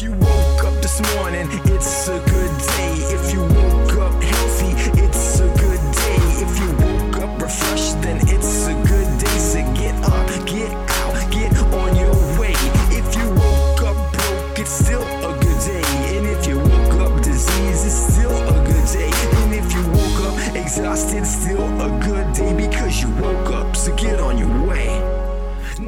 If you woke up this morning, it's a good day. If you woke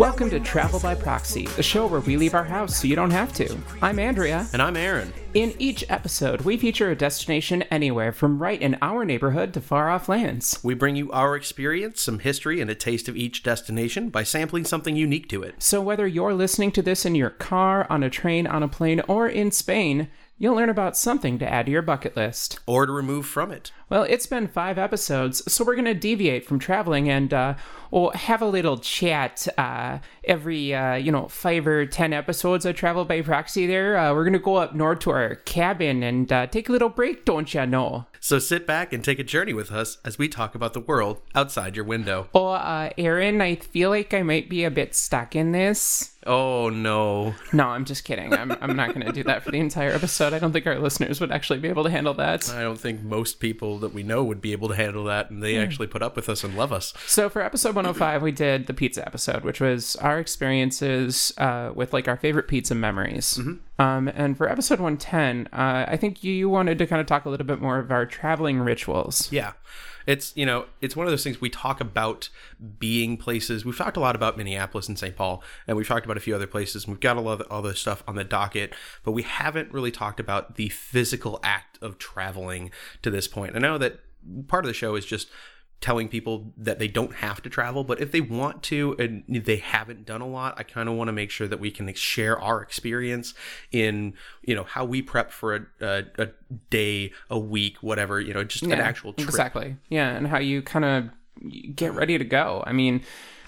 Welcome to Travel by Proxy, the show where we leave our house so you don't have to. I'm Andrea. And I'm Aaron. In each episode, we feature a destination anywhere from right in our neighborhood to far off lands. We bring you our experience, some history, and a taste of each destination by sampling something unique to it. So whether you're listening to this in your car, on a train, on a plane, or in Spain, you'll learn about something to add to your bucket list. Or to remove from it. Well, it's been five episodes, so we're going to deviate from traveling and uh, we'll have a little chat uh, every, uh, you know, five or ten episodes of Travel by Proxy there. Uh, we're going to go up north to our cabin and uh, take a little break, don't ya know? So sit back and take a journey with us as we talk about the world outside your window. Oh, uh, Aaron, I feel like I might be a bit stuck in this. Oh no. No, I'm just kidding. I'm, I'm not going to do that for the entire episode. I don't think our listeners would actually be able to handle that. I don't think most people that we know would be able to handle that, and they actually put up with us and love us. So for episode 105, we did the pizza episode, which was our experiences uh, with like our favorite pizza memories. Um, and for episode 110, uh, I think you wanted to kind of talk a little bit more of our traveling rituals. Yeah. It's, you know, it's one of those things we talk about being places. We've talked a lot about Minneapolis and St. Paul, and we've talked about a few other places. And we've got a lot of other stuff on the docket, but we haven't really talked about the physical act of traveling to this point. I know that part of the show is just telling people that they don't have to travel, but if they want to and they haven't done a lot, I kind of want to make sure that we can share our experience in, you know, how we prep for a, a, a day, a week, whatever, you know, just an actual trip. Exactly. Yeah, and how you kind of get ready to go. I mean,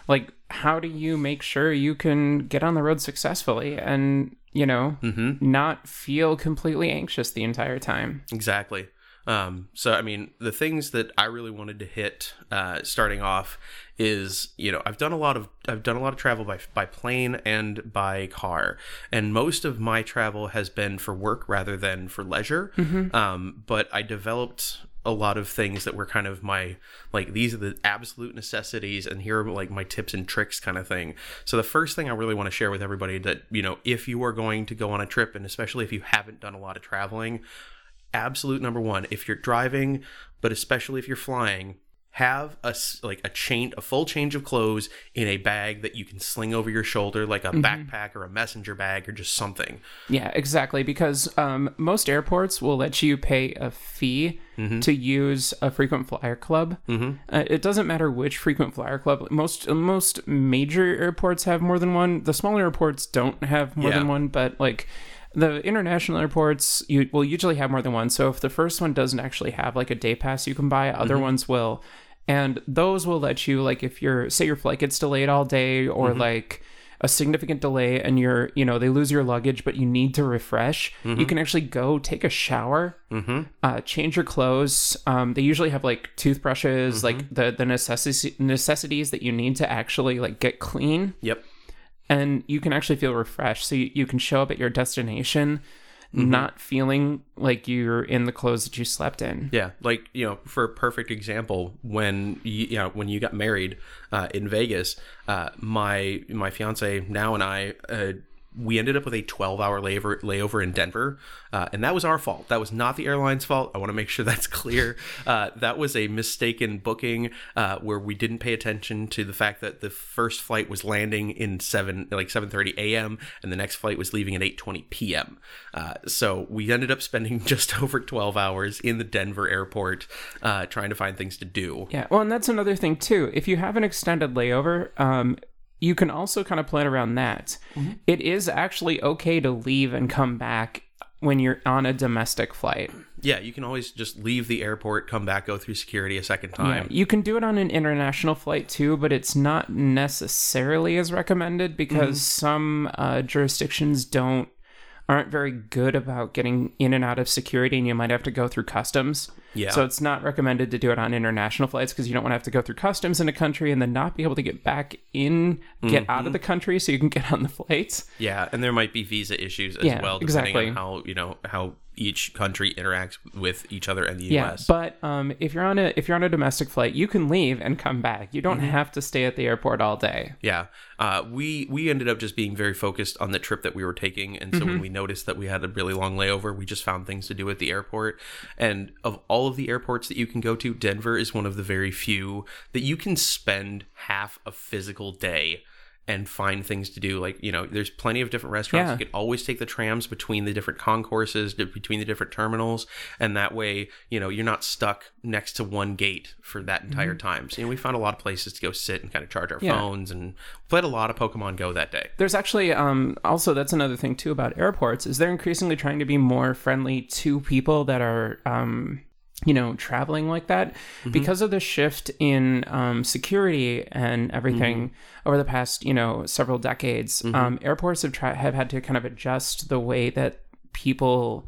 like, how do you make sure you can get on the road successfully and, you know, Mm-hmm. not feel completely anxious the entire time? Exactly. Um, so, I mean, the things that I really wanted to hit, uh, starting off is, you know, I've done a lot of, I've done a lot of travel by, by plane and by car. And most of my travel has been for work rather than for leisure. Um, but I developed a lot of things that were kind of my like these are the absolute necessities and here are like my tips and tricks kind of thing so the first thing i really want to share with everybody that you know if you are going to go on a trip and especially if you haven't done a lot of traveling absolute number one if you're driving but especially if you're flying have a like a chain a full change of clothes in a bag that you can sling over your shoulder like a backpack or a messenger bag or just something Yeah, exactly. Because um, most airports will let you pay a fee to use a frequent flyer club. Mm-hmm. Uh, it doesn't matter which frequent flyer club. Most most major airports have more than one. The smaller airports don't have more Yeah. than one, but like. The international airports you will usually have more than one. So if the first one doesn't actually have like a day pass you can buy, other mm-hmm. ones will. And those will let you like if you're say your flight gets delayed all day or mm-hmm. like a significant delay and you're you know they lose your luggage but you need to refresh you mm-hmm. can actually go take a shower uh, change your clothes. Um, they usually have like toothbrushes like the the necessi- necessities that you need to actually like get clean. Yep and you can actually feel refreshed so you, you can show up at your destination not feeling like you're in the clothes that you slept in Yeah, like you know, for a perfect example, when you, you know when you got married uh, in Vegas, uh, my my fiance now and I. Uh, we ended up with a 12 hour layover, layover in Denver, uh, and that was our fault. That was not the airline's fault. I want to make sure that's clear. Uh, that was a mistaken booking uh, where we didn't pay attention to the fact that the first flight was landing in seven like 7:30 a.m. and the next flight was leaving at 8:20 p.m. Uh, so we ended up spending just over 12 hours in the Denver airport uh, trying to find things to do. Yeah, well, and that's another thing too. If you have an extended layover, um, you can also kind of plan around that. It is actually okay to leave and come back when you're on a domestic flight. Yeah, you can always just leave the airport, come back, go through security a second Yeah, time. you can do it on an international flight too, but it's not necessarily as recommended because some uh, jurisdictions don't aren't very good about getting in and out of security, and you might have to go through customs. Yeah. So it's not recommended to do it on international flights because you don't want to have to go through customs in a country and then not be able to get back in, get mm-hmm. out of the country so you can get on the flights. Yeah, and there might be visa issues as Yeah, well, depending exactly. on how you know how each country interacts with each other and the Yeah, U.S. but um, if you're on a if you're on a domestic flight, you can leave and come back. You don't have to stay at the airport all day. Yeah, uh, we we ended up just being very focused on the trip that we were taking, and so Mm-hmm. when we noticed that we had a really long layover, we just found things to do at the airport. And of all of the airports that you can go to, Denver is one of the very few that you can spend half a physical day and find things to do. Like you know, there's plenty of different restaurants. Yeah. You can always take the trams between the different concourses, between the different terminals, and that way, you know, you're not stuck next to one gate for that entire time. So you know, we found a lot of places to go sit and kind of charge our Mm-hmm. Yeah. phones, and played a lot of Pokemon Go that day. There's actually um, also that's another thing too about airports is they're increasingly trying to be more friendly to people that are um, you know traveling like that because of the shift in um, security and everything over the past you know several decades. Um, airports have tried have had to kind of adjust the way that people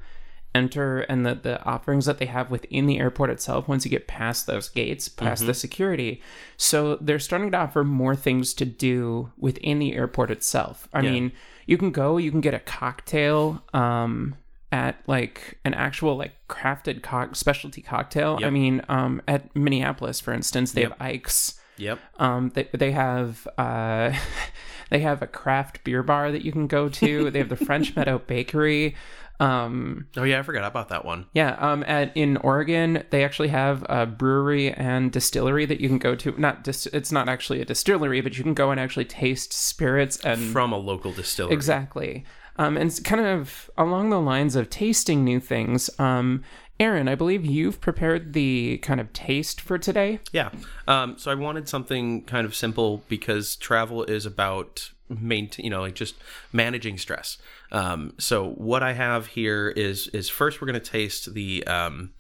enter and the, the offerings that they have within the airport itself once you get past those gates past the security. So they're starting to offer more things to do within the airport itself. I Yeah. mean you can go you can get a cocktail um at like an actual like crafted co- specialty cocktail i mean um at minneapolis for instance they have ike's Yep. um, they they have uh, they have a craft beer bar that you can go to. they have the French Meadow Bakery. Um, Oh yeah, I forgot about that one. yeah, um, at in Oregon, they actually have a brewery and distillery that you can go to. Not dis- it's not actually a distillery, but you can go and actually taste spirits and From a local distillery. exactly. Um, and it's kind of along the lines of tasting new things. Um, Aaron, I believe you've prepared the kind of taste for today. Yeah. Um, so I wanted something kind of simple because travel is about maintain, you know, like just managing stress. Um, so what I have here is is first we're gonna taste the. Um,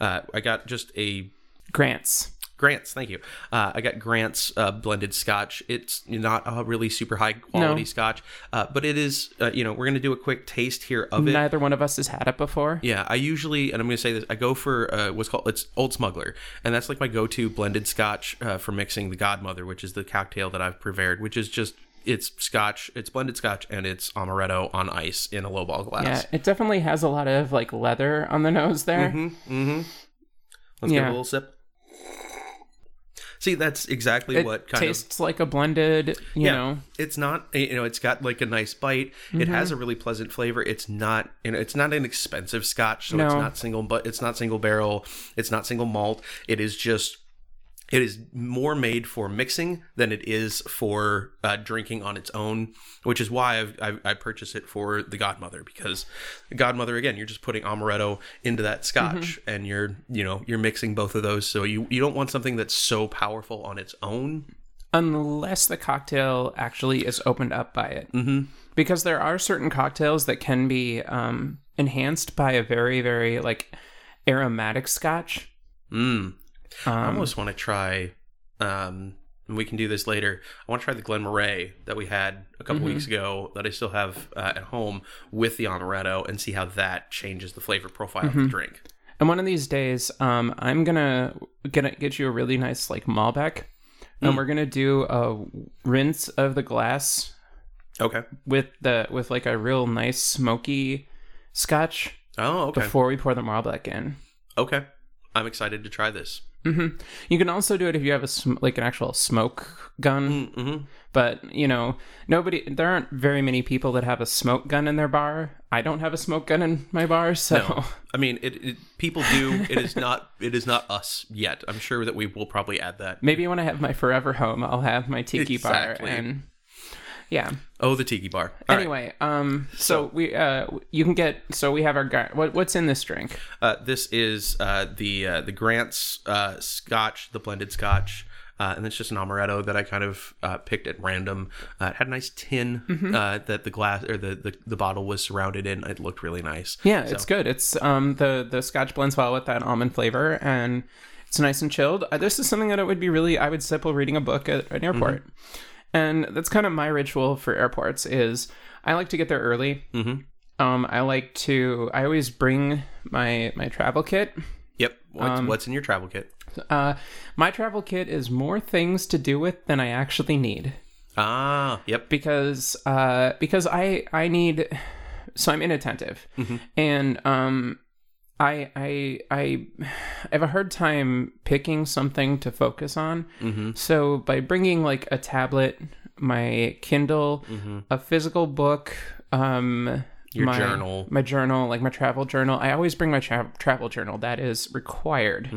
uh, I got just a Grants. Grants, thank you. Uh, I got Grants uh, blended Scotch. It's not a really super high quality No. Scotch, uh, but it is. Uh, you know, we're gonna do a quick taste here of it. Neither one of us has had it before. Yeah, I usually, and I'm going to say this, I go for uh, what's called it's Old Smuggler, and that's like my go-to blended Scotch uh, for mixing the Godmother, which is the cocktail that I've prepared, which is just it's Scotch, it's blended Scotch, and it's amaretto on ice in a lowball glass. Yeah, it definitely has a lot of like leather on the nose there. Mm-hmm. Let's get Yeah. a little sip. See, that's exactly It what kind of tastes like a blended, you know. it's not you know it's got like a nice bite. It has Mm-hmm. a really pleasant flavor. It's not you know it's not an expensive scotch so it's not single but it's not single barrel. It's not single malt. It is just it is more made for mixing than it is for uh, drinking on its own, which is why I've, I, I purchased it for the Godmother because the Godmother again, you're just putting amaretto into that Scotch, and you're you know you're mixing both of those. So you you don't want something that's so powerful on its own. Unless the cocktail actually is opened up by it. Mm-hmm. Because there are certain cocktails that can be um, enhanced by a very, very like aromatic scotch. Mm. I Um, almost want to try. Um, and we can do this later. I want to try the Glen Moray that we had a couple Mm-hmm. weeks ago that I still have uh, at home with the amaretto and see how that changes the flavor profile Mm-hmm. of the drink. And one of these days, um, I'm gonna gonna get you a really nice like Malbec, Mm. and we're gonna do a rinse of the glass Okay. with the with like a real nice smoky scotch Oh, okay. before we pour the Malbec in. Okay. I'm excited to try this. Hmm You can also do it if you have a sm- like an actual smoke gun. Mm-hmm. But you know, nobody. There aren't very many people that have a smoke gun in their bar. I don't have a smoke gun in my bar, so No. I mean, it, it. People do. It is not. It is not us yet. I'm sure that we will probably add that. maybe when I have my forever home, I'll have my tiki Exactly. bar and yeah. Oh, the tiki bar. All right. anyway, um, so, we uh, you can get so we have our guy. What what's in this drink? Uh, this is uh, the uh, the Grant's uh, Scotch, the blended Scotch, uh, and it's just an amaretto that I kind of uh, picked at random. Uh, it had a nice tin Mm-hmm. uh, that the glass or the, the the bottle was surrounded in. It looked really nice. Yeah, it's good. It's um the the Scotch blends well with that almond flavor and. It's nice and chilled. Uh, this is something that it would be really I would sip while reading a book at an airport. And that's kind of my ritual for airports is I like to get there early. Mhm. Um, I like to. I always bring my my travel kit. Yep. What's, Um, what's in your travel kit? Uh, my travel kit is more things to do with than I actually need Ah, yep. because uh because I I need so I'm inattentive and um I I I have a hard time picking something to focus on. So by bringing like a tablet, my Kindle, a physical book, um Your my, journal. my journal, like my travel journal. I always bring my tra- travel journal. That is required.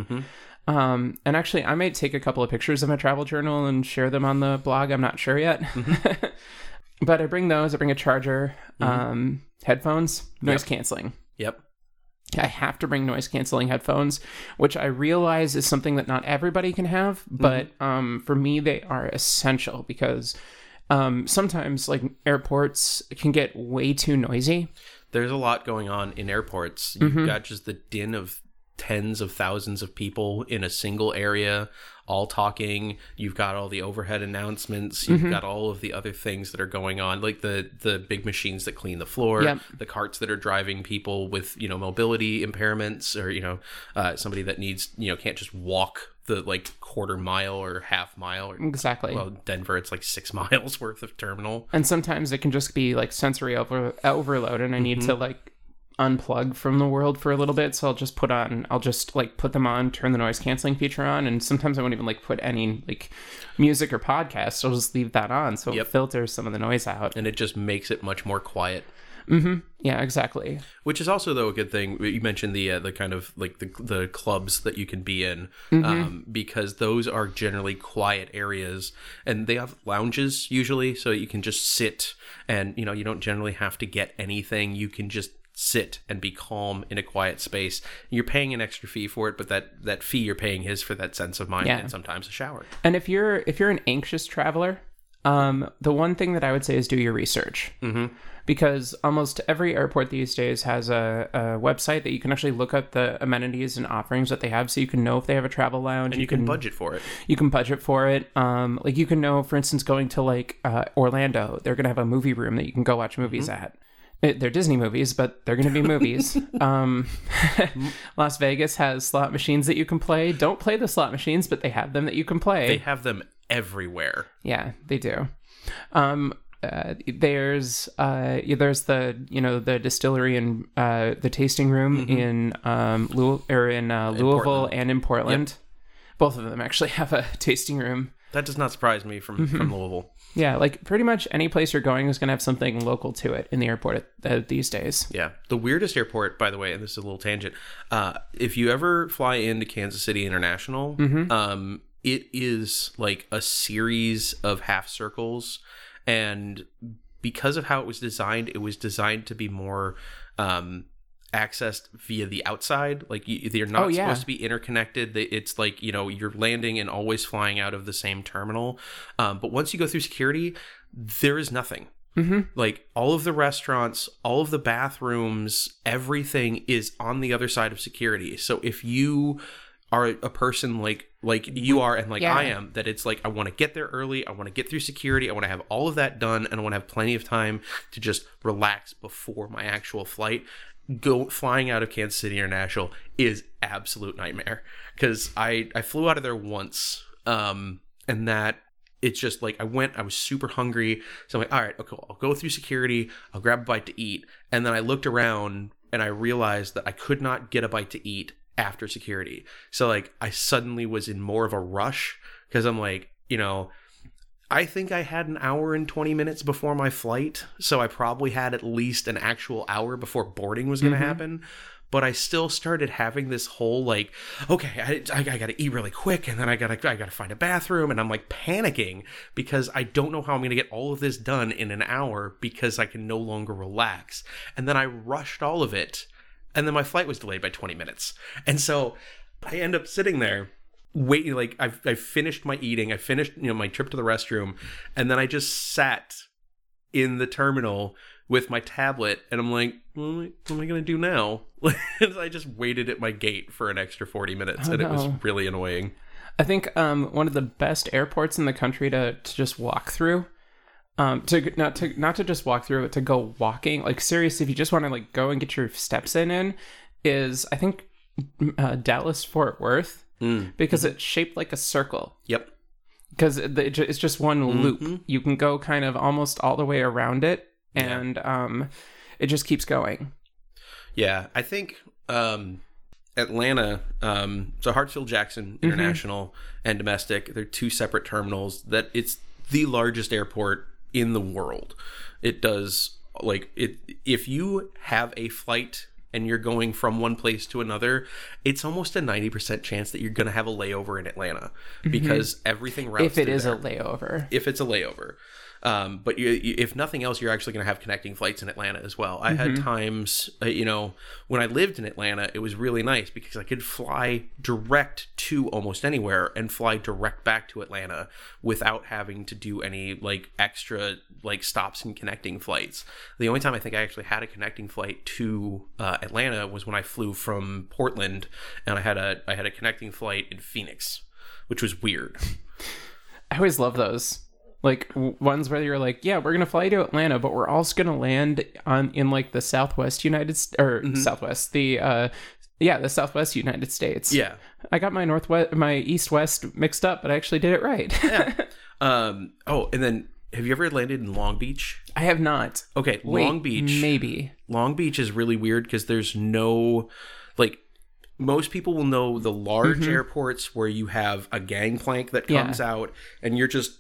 Um, and actually, I might take a couple of pictures of my travel journal and share them on the blog. I'm not sure yet. but I bring those. I bring a charger, um, headphones, noise canceling. Yep. I have to bring noise canceling headphones, which I realize is something that not everybody can have, but um, for me, they are essential because um, sometimes, like airports, can get way too noisy. There's a lot going on in airports. You've Mm-hmm. got just the din of tens of thousands of people in a single area all talking you've got all the overhead announcements you've Mm-hmm. got all of the other things that are going on like the the big machines that clean the floor Yep. the carts that are driving people with you know mobility impairments or you know uh, somebody that needs you know can't just walk the like quarter mile or half mile or Exactly. well denver it's like six miles worth of terminal and sometimes it can just be like sensory over- overload and i need to like unplug from the world for a little bit so i'll just put on i'll just like put them on turn the noise canceling feature on and sometimes i won't even like put any like music or podcast i'll just leave that on so Yep. it filters some of the noise out and it just makes it much more quiet yeah exactly Which is also though a good thing. You mentioned the uh, the kind of like the the clubs that you can be in, Mm-hmm. um, because those are generally quiet areas, and they have lounges usually, so you can just sit, and you know you don't generally have to get anything. You can just sit and be calm in a quiet space. You're paying an extra fee for it, but that that fee you're paying is for that sense of mind Yeah. and sometimes a shower. and if you're if you're an anxious traveler um the one thing that i would say is do your research mm-hmm. because almost every airport these days has a, a website that you can actually look up the amenities and offerings that they have so you can know if they have a travel lounge And you can budget for it. you can budget for it um like you can know for instance going to like uh, orlando they're gonna have a movie room that you can go watch movies at it, they're disney movies but they're gonna be movies um las vegas has slot machines that you can play don't play the slot machines but they have them that you can play They have them everywhere. yeah, they do. Um, uh, there's uh, there's the you know the distillery and uh, the tasting room in um, Louis- or in uh, Louisville Portland. and in Portland. Both of them actually have a tasting room. That does not surprise me from Mm-hmm. from Louisville. Yeah, like pretty much any place you're going is going to have something local to it in the airport at, uh, these days. Yeah. The weirdest airport, by the way, and this is a little tangent. Uh, if you ever fly into Kansas City International, um, it is like a series of half circles. And because of how it was designed, it was designed to be more um, accessed via the outside. Like you, they're not Oh, yeah. supposed to be interconnected. It's like, you know, you're landing and always flying out of the same terminal. Um, but once you go through security, there is nothing like all of the restaurants all of the bathrooms everything is on the other side of security so if you are a person like like you are and like Yeah. i am that it's like i want to get there early i want to get through security i want to have all of that done and i want to have plenty of time to just relax before my actual flight go flying out of kansas city international is absolute nightmare because i i flew out of there once um and that it's just like I went, I was super hungry. So I'm like, all right, okay, I'll go through security, I'll grab a bite to eat. And then I looked around and I realized that I could not get a bite to eat after security. So like I suddenly was in more of a rush because I'm like, you know, I think I had an hour and 20 minutes before my flight. So I probably had at least an actual hour before boarding was going to mm-hmm. happen. But I still started having this whole like, okay, I, I, I got to eat really quick, and then I got to I got to find a bathroom, and I'm like panicking because I don't know how I'm going to get all of this done in an hour because I can no longer relax. And then I rushed all of it, and then my flight was delayed by 20 minutes, and so I end up sitting there waiting like I've, i finished my eating i finished you know my trip to the restroom and then i just sat in the terminal with my tablet and i'm like what am i, what am I gonna do now? I just waited at my gate for an extra 40 minutes Oh, and it was really annoying. I think um, one of the best airports in the country to, to just walk through um to not to not to just walk through it to go walking like seriously if you just want to like go and get your steps in in is i think uh, dallas fort worth because it's shaped like a circle Yep. because it, it ju- it's just one loop you can go kind of almost all the way around it and um it just keeps going Yeah, I think um, Atlanta, um, so Hartsfield Jackson International and domestic, they're two separate terminals. That it's the largest airport in the world. It does like it. If you have a flight and you're going from one place to another, it's almost a ninety percent chance that you're going to have a layover in Atlanta mm-hmm. because everything routes if it is there. a layover. If it's a layover. Um, but you, you, if nothing else, you're actually going to have connecting flights in Atlanta as well. I had times, uh, you know, when I lived in Atlanta, it was really nice because I could fly direct to almost anywhere and fly direct back to Atlanta without having to do any like extra like stops and connecting flights. The only time I think I actually had a connecting flight to uh, Atlanta was when I flew from Portland, and I had a I had a connecting flight in Phoenix, which was weird. i always love those like ones where you're like yeah we're gonna fly to atlanta but we're also gonna land on in like the southwest united St- or Mm-hmm. southwest the uh yeah the southwest united states Yeah. i got my northwest my east west mixed up but i actually did it right yeah. Um. Oh, and then have you ever landed in Long Beach? i have not Okay, Wait, Long Beach. maybe Long Beach is really weird because there's no, like, most people will know the large airports where you have a gangplank that Mm-hmm. Yeah. comes out and you're just,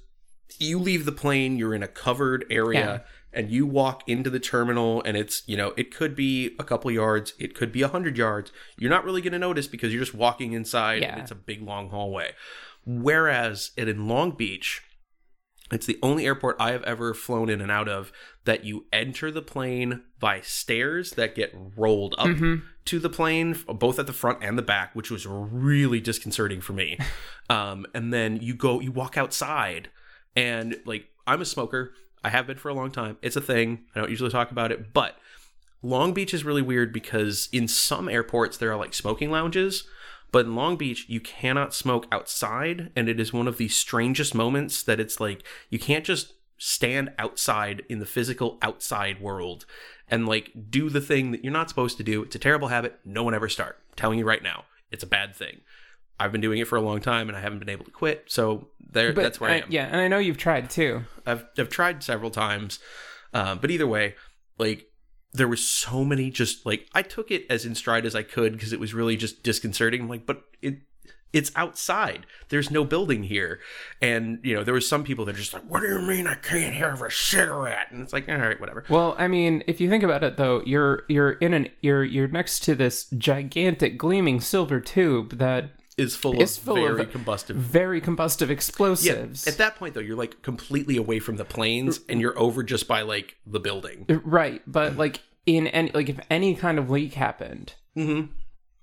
you leave the plane, you're in a covered area. And you walk into the terminal, and it's you know it could be a couple yards, it could be a hundred yards. You're not really going to notice because you're just walking inside, and Yeah. it's a big long hallway. Whereas in Long Beach, it's the only airport I have ever flown in and out of that you enter the plane by stairs that get rolled up to the plane, both at the front and the back, which was really disconcerting for me. Um, and then you go, you walk outside, and like I'm a smoker. I have been for a long time. It's a thing. I don't usually talk about it, but Long Beach is really weird because in some airports there are like smoking lounges, but in Long Beach you cannot smoke outside, and it is one of the strangest moments that it's like you can't just stand outside in the physical outside world and like do the thing that you're not supposed to do. It's a terrible habit. No one ever start. I'm telling you right now, it's a bad thing. I've been doing it for a long time and I haven't been able to quit. So there, but that's where I, I- am. yeah and i know you've tried too I've I've tried several times, um, but either way, like there was so many just like I took it as in stride as I could because it was really just disconcerting. I'm like, but it it's outside. There's no building here, and you know there was some people that are just like, what do you mean I can't have a cigarette? And it's like, all right, whatever. Well, I mean, if you think about it, though, you're you're in an you're you're next to this gigantic gleaming silver tube that Is full It's of full very of combustive. very combustive Yeah, explosives. at that point though, you're like completely away from the planes, and you're over just by like the building. right, but like in any like if any kind of leak happened, Mm-hmm.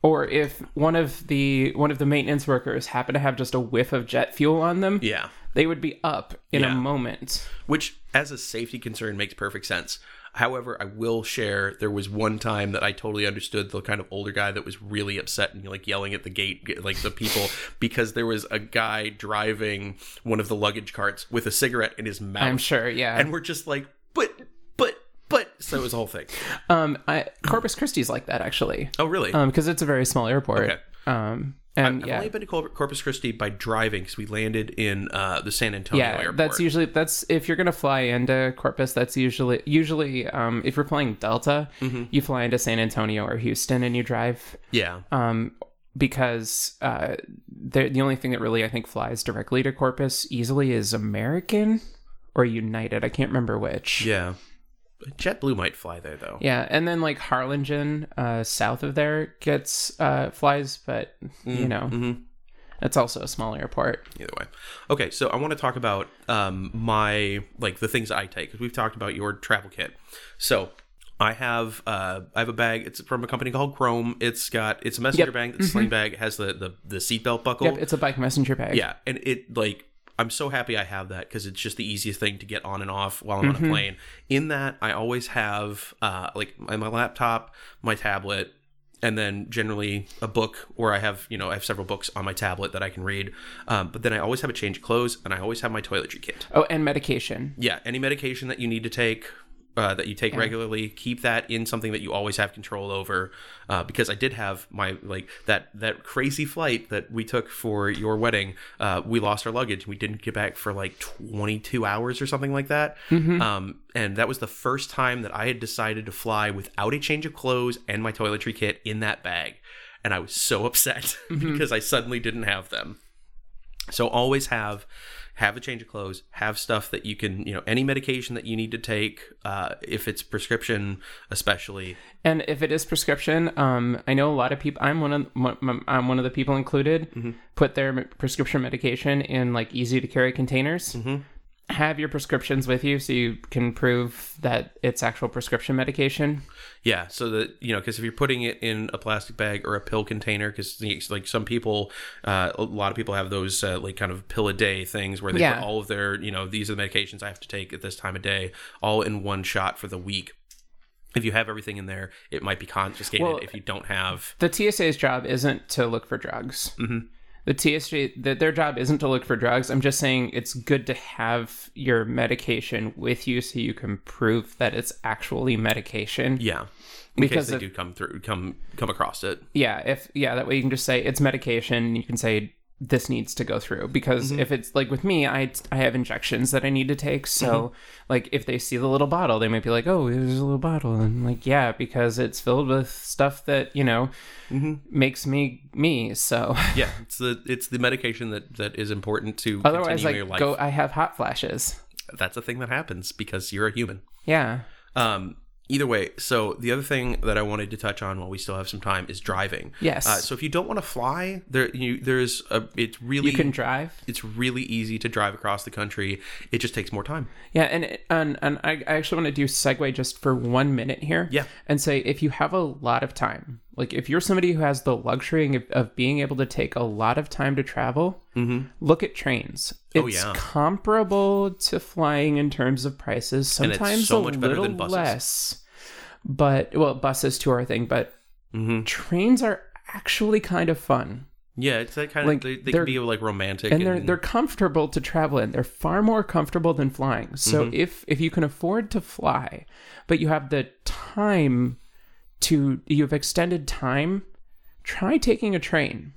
or if one of the one of the maintenance workers happened to have just a whiff of jet fuel on them, Yeah. they would be up in Yeah. a moment. which as a safety concern makes perfect sense however i will share there was one time that i totally understood the kind of older guy that was really upset and like yelling at the gate like the people because there was a guy driving one of the luggage carts with a cigarette in his mouth I'm sure, yeah. and we're just like but but but so it was a whole thing um, I, Corpus Christi's like that actually, oh really um, because it's a very small airport. Okay. Um, and I've yeah, only been to Corpus Christi by driving because we landed in uh, the San Antonio yeah, airport. that's usually that's if you're gonna fly into Corpus, that's usually usually um, if you're flying Delta, Mm-hmm. you fly into San Antonio or Houston and you drive yeah, um, because uh, the the only thing that really I think flies directly to Corpus easily is American or United. I can't remember which. yeah. JetBlue might fly there though. Yeah, and then like Harlingen, uh, south of there gets uh flies, but you know, Mm-hmm. it's also a small airport. either way okay so i want to talk about um my like the things i take because we've talked about your travel kit so i have uh i have a bag it's from a company called chrome it's got it's a messenger Yep. bag it's a sling bag it has the the, the seatbelt buckle Yep, it's a bike messenger bag. yeah and it like i'm so happy i have that because it's just the easiest thing to get on and off while i'm on a plane in that i always have uh like my, my laptop my tablet and then generally a book, or I have you know I have several books on my tablet that I can read. Um, but then I always have a change of clothes, and I always have my toiletry kit. Oh, and medication. Yeah, any medication that you need to take. Uh, that you take regularly, keep that in something that you always have control over. Uh, because I did have my like that that crazy flight that we took for your wedding. Uh, we lost our luggage. We didn't get back for like 22 hours or something like that. Um, and that was the first time that I had decided to fly without a change of clothes and my toiletry kit in that bag. And I was so upset because I suddenly didn't have them. So always have have a change of clothes, have stuff that you can, you know, any medication that you need to take, uh, if it's prescription, especially. And if it is prescription, um, I know a lot of people. I'm one of I'm one of the people included. Mm-hmm. Put their prescription medication in like easy to carry containers. Mm-hmm. Have your prescriptions with you so you can prove that it's actual prescription medication. Yeah, so that you know, because if you're putting it in a plastic bag or a pill container, because like some people, uh, a lot of people have those uh, like kind of pill a day things where they Yeah. put all of their, you know, these are the medications I have to take at this time of day, all in one shot for the week. If you have everything in there, it might be confiscated Well, if you don't have. The TSA's job isn't to look for drugs. Mm-hmm. The TSA, the, their job isn't to look for drugs. I'm just saying it's good to have your medication with you so you can prove that it's actually medication. Yeah, in Because case they of- do come through, come come across it. yeah if yeah that way you can just say it's medication you can say this needs to go through. Because mm-hmm. if it's like with me i i have injections that i need to take. So mm-hmm. like if they see the little bottle they might be like oh there's a little bottle. And like yeah because it's filled with stuff that you know mm-hmm. makes me me. So Yeah, it's the it's the medication that that is important to otherwise like your life. go i have hot flashes. That's a thing that happens because you're a human. yeah. Um, either way, so the other thing that I wanted to touch on while we still have some time is driving. Yes. Uh, so if you don't want to fly, there you there's a it's really you can drive it's really easy to drive across the country. It just takes more time. Yeah, and and and I, I actually want to do segue just for one minute here. Yeah. and say if you have a lot of time, like if you're somebody who has the luxury of, of being able to take a lot of time to travel, look at trains. It's Mm-hmm. Oh, yeah. comparable to flying in terms of prices. it's Sometimes so a much better little than buses. less, but well, buses to our thing, but Mm-hmm. trains are actually kind of fun. Yeah, it's that kind Like, of they, they can be like romantic and they're they're comfortable to travel in. They're far more comfortable than flying. So Mm-hmm. if if you can afford to fly, but you have the time to you have extended time, try taking a train.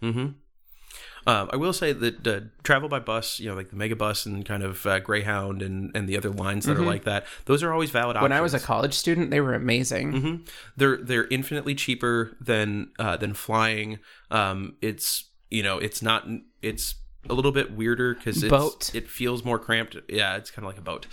Um, I will say that uh, travel by bus, you know, like the Megabus and kind of uh, Greyhound and, and the other lines that are like that, those are always valid options. Mm-hmm. When I was a college student, they were amazing. Mm-hmm. they're they're infinitely cheaper than uh, than flying. Um, it's you know it's not it's a little bit weirder because Boat. it feels more cramped. Yeah, it's kind of like a boat.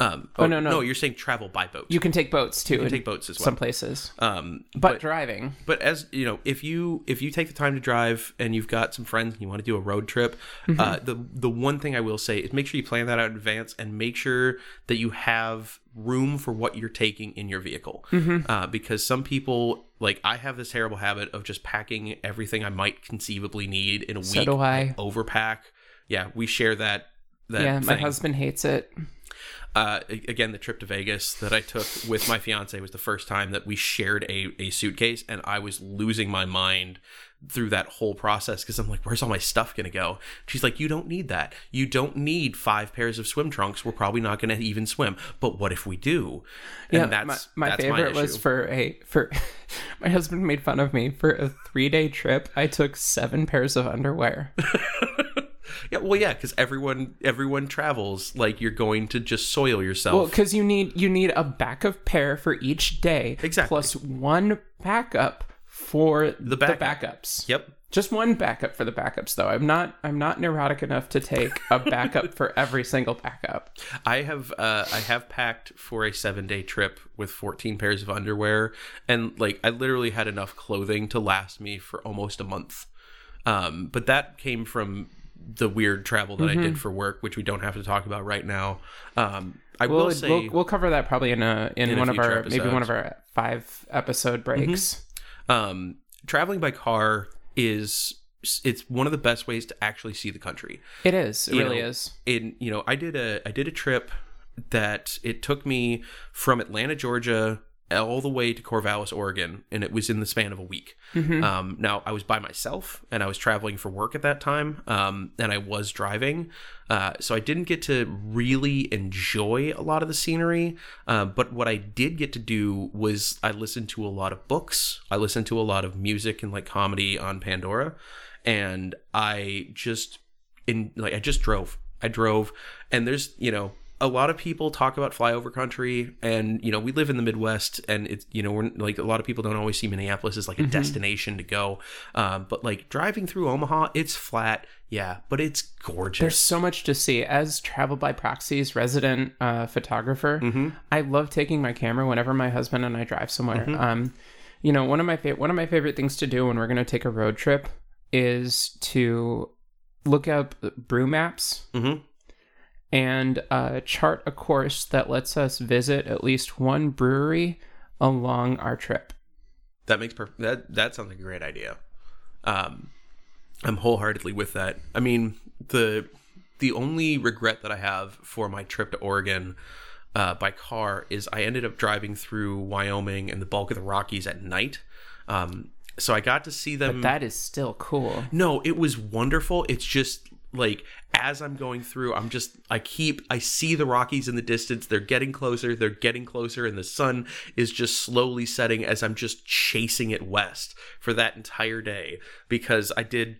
Um, Oh, no, no. no, you're saying travel by boat. You can take boats too. in take boats as well. Some places, um, but, driving. but as you know if you if you take the time to drive and you've got some friends and you want to do a road trip uh, the the one thing i will say is make sure you plan that out in advance and make sure that you have room for what you're taking in your vehicle uh, because some people like i have this terrible habit of just packing everything i might conceivably need in a So week do I. overpack yeah we share that that Yeah, my thing. husband hates it. uh, again, the trip to Vegas that I took with my fiance was the first time that we shared a, a suitcase, and I was losing my mind through that whole process because I'm like, where's all my stuff gonna go? She's like, you don't need that. You don't need five pairs of swim trunks. We're probably not gonna even swim. But what if we do? And Yeah, that's my, my that's favorite my was for a for my husband made fun of me for a three day trip. I took seven pairs of underwear. yeah, well, yeah, because everyone everyone travels like you're going to just soil yourself. Well, because you need you need a backup pair for each day, Exactly. plus one backup for the, backup. backups. yep. Just one backup for the backups, though. I'm not I'm not neurotic enough to take a backup for every single backup. I have uh, I have packed for a seven day trip with 14 pairs of underwear, and like I literally had enough clothing to last me for almost a month. Um, but that came from the weird travel that I Mm-hmm. did for work, which we don't have to talk about right now. Um, I We'll, will say, we'll we'll cover that probably in a in, In a one of future our maybe one of our five episode breaks. Um, traveling by car is it's one of the best ways to actually see the country. It is. It you really know, is. in you know i did a i did a trip that it took me from atlanta georgia all the way to Corvallis, Oregon, and it was in the span of a week. Um, now I was by myself and I was traveling for work at that time, um, and I was driving, uh, so I didn't get to really enjoy a lot of the scenery. Uh, but what I did get to do was I listened to a lot of books, I listened to a lot of music and like comedy on Pandora, and I just in like I just drove. I drove, and there's you know a lot of people talk about flyover country, and you know we live in the Midwest, and it's you know we're like a lot of people don't always see Minneapolis as like a destination to go, um, but like driving through Omaha, it's flat, yeah, but it's gorgeous. There's so much to see. As travel by proxy's resident uh, photographer, I love taking my camera whenever my husband and I drive somewhere. Um, you know, one of my fa- one of my favorite things to do when we're going to take a road trip is to look up brew maps Mhm. And uh, chart a course that lets us visit at least one brewery along our trip. That makes perfect. That that sounds like a great idea. Um, I'm wholeheartedly with that. I mean, the the only regret that I have for my trip to Oregon uh, by car is I ended up driving through Wyoming and the bulk of the Rockies at night. Um, so I got to see them. But That is still cool. No, it was wonderful. It's just like as I'm going through, I'm just I keep I see the Rockies in the distance. They're getting closer. They're getting closer, and the sun is just slowly setting as I'm just chasing it west for that entire day because I did.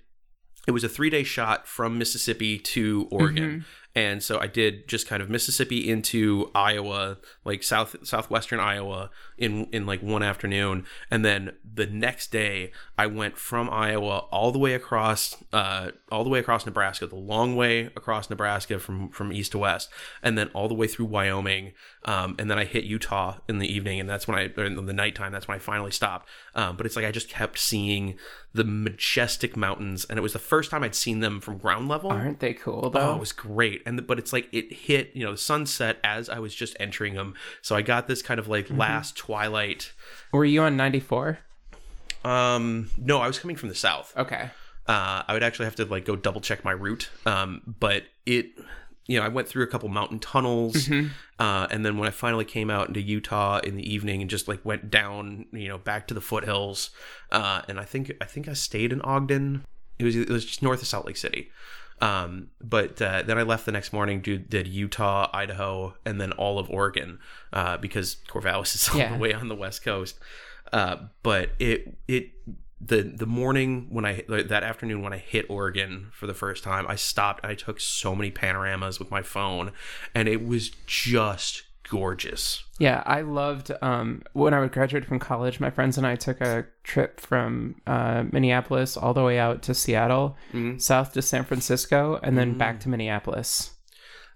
It was a three day shot from Mississippi to Oregon. Mm-hmm. And so I did just kind of Mississippi into Iowa, like south southwestern Iowa in in like one afternoon, and then the next day I went from Iowa all the way across uh all the way across Nebraska, the long way across Nebraska from from east to west, and then all the way through Wyoming, um, and then I hit Utah in the evening, and that's when I or in the nighttime. That's when I finally stopped. Um, but it's like I just kept seeing the majestic mountains, and it was the first time I'd seen them from ground level. Aren't they cool Oh, though? it was great. And but it's like it hit, you know, the sunset as I was just entering them. So I got this kind of like Mm-hmm. last twilight. Were you on 94? Um no, I was coming from the south. Okay. Uh I would actually have to like go double check my route. Um but it you know, I went through a couple mountain tunnels, uh, and then when I finally came out into Utah in the evening and just like went down, you know, back to the foothills, uh, and I think I think I stayed in Ogden. It was it was just north of Salt Lake City, um, but uh, then I left the next morning. Did, did Utah, Idaho, and then all of Oregon uh, because Corvallis is all Yeah. the way on the west coast. Uh, but it it the the morning when I that afternoon when I hit Oregon for the first time, I stopped and I took so many panoramas with my phone, and it was just gorgeous. Yeah, I loved um, when I would graduate from college. My friends and I took a trip from uh, Minneapolis all the way out to Seattle, south to San Francisco, and then back to Minneapolis.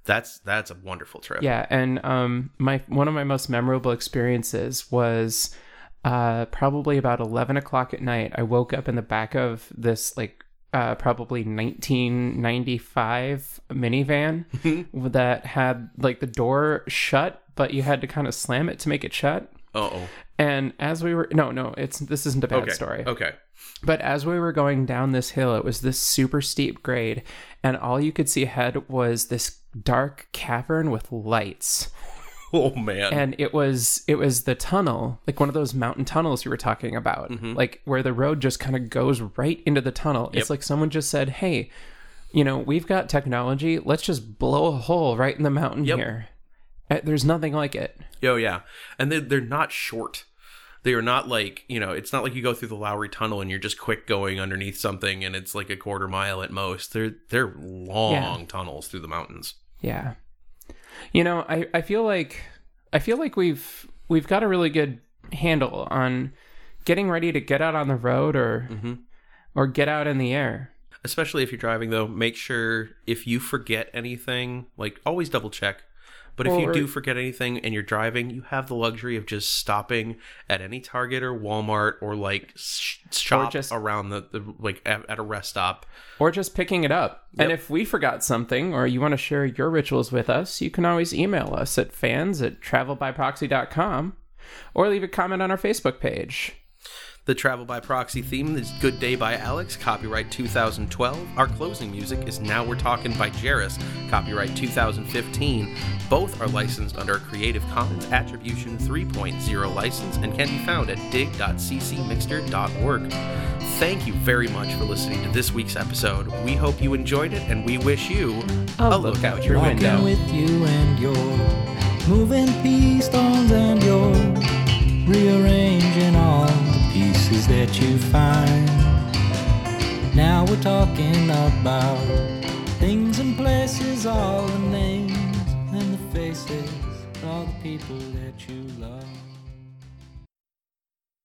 That's that's a wonderful trip. Yeah, and um, my one of my most memorable experiences was uh, probably about eleven o'clock at night. I woke up in the back of this like uh, probably 1995 minivan that had like the door shut, but you had to kind of slam it to make it shut. Oh. And as we were no no it's this isn't a bad Okay. story. Okay. But as we were going down this hill, it was this super steep grade, and all you could see ahead was this dark cavern with lights. Oh man. And it was it was the tunnel, like one of those mountain tunnels you were talking about, Mm-hmm. like where the road just kind of goes right into the tunnel. It's like someone just said, "Hey, you know, we've got technology. Let's just blow a hole right in the mountain Yep. here." Uh, There's nothing like it. Oh yeah, and they they're not short. They are not like you know. It's not like you go through the Lowry Tunnel and you're just quick going underneath something and it's like a quarter mile at most. They're they're long tunnels through the mountains. Yeah. You know, I, I feel like I feel like we've we've got a really good handle on getting ready to get out on the road or mm-hmm. or get out in the air. Especially if you're driving though, make sure if you forget anything, like always double check. But if you Or- do forget anything and you're driving, you have the luxury of just stopping at any Target or Walmart or like sh- shop just- around the, the like at, at a rest stop. Or just picking it up. And if we forgot something or you want to share your rituals with us, you can always email us at fans at travelbyproxy.com or leave a comment on our Facebook page. The Travel by Proxy theme is Good Day by Alex, copyright 2012. Our closing music is Now We're Talking by Jairus, copyright 2015. Both are licensed under a Creative Commons Attribution 3.0 license and can be found at dig.ccmixter.org. Thank you very much for listening to this week's episode. We hope you enjoyed it and we wish you A look out your window. with you and you're moving pea and you're rearranging all pieces that you find. Now we're talking about things and places, all the names and the faces, all the people that you love.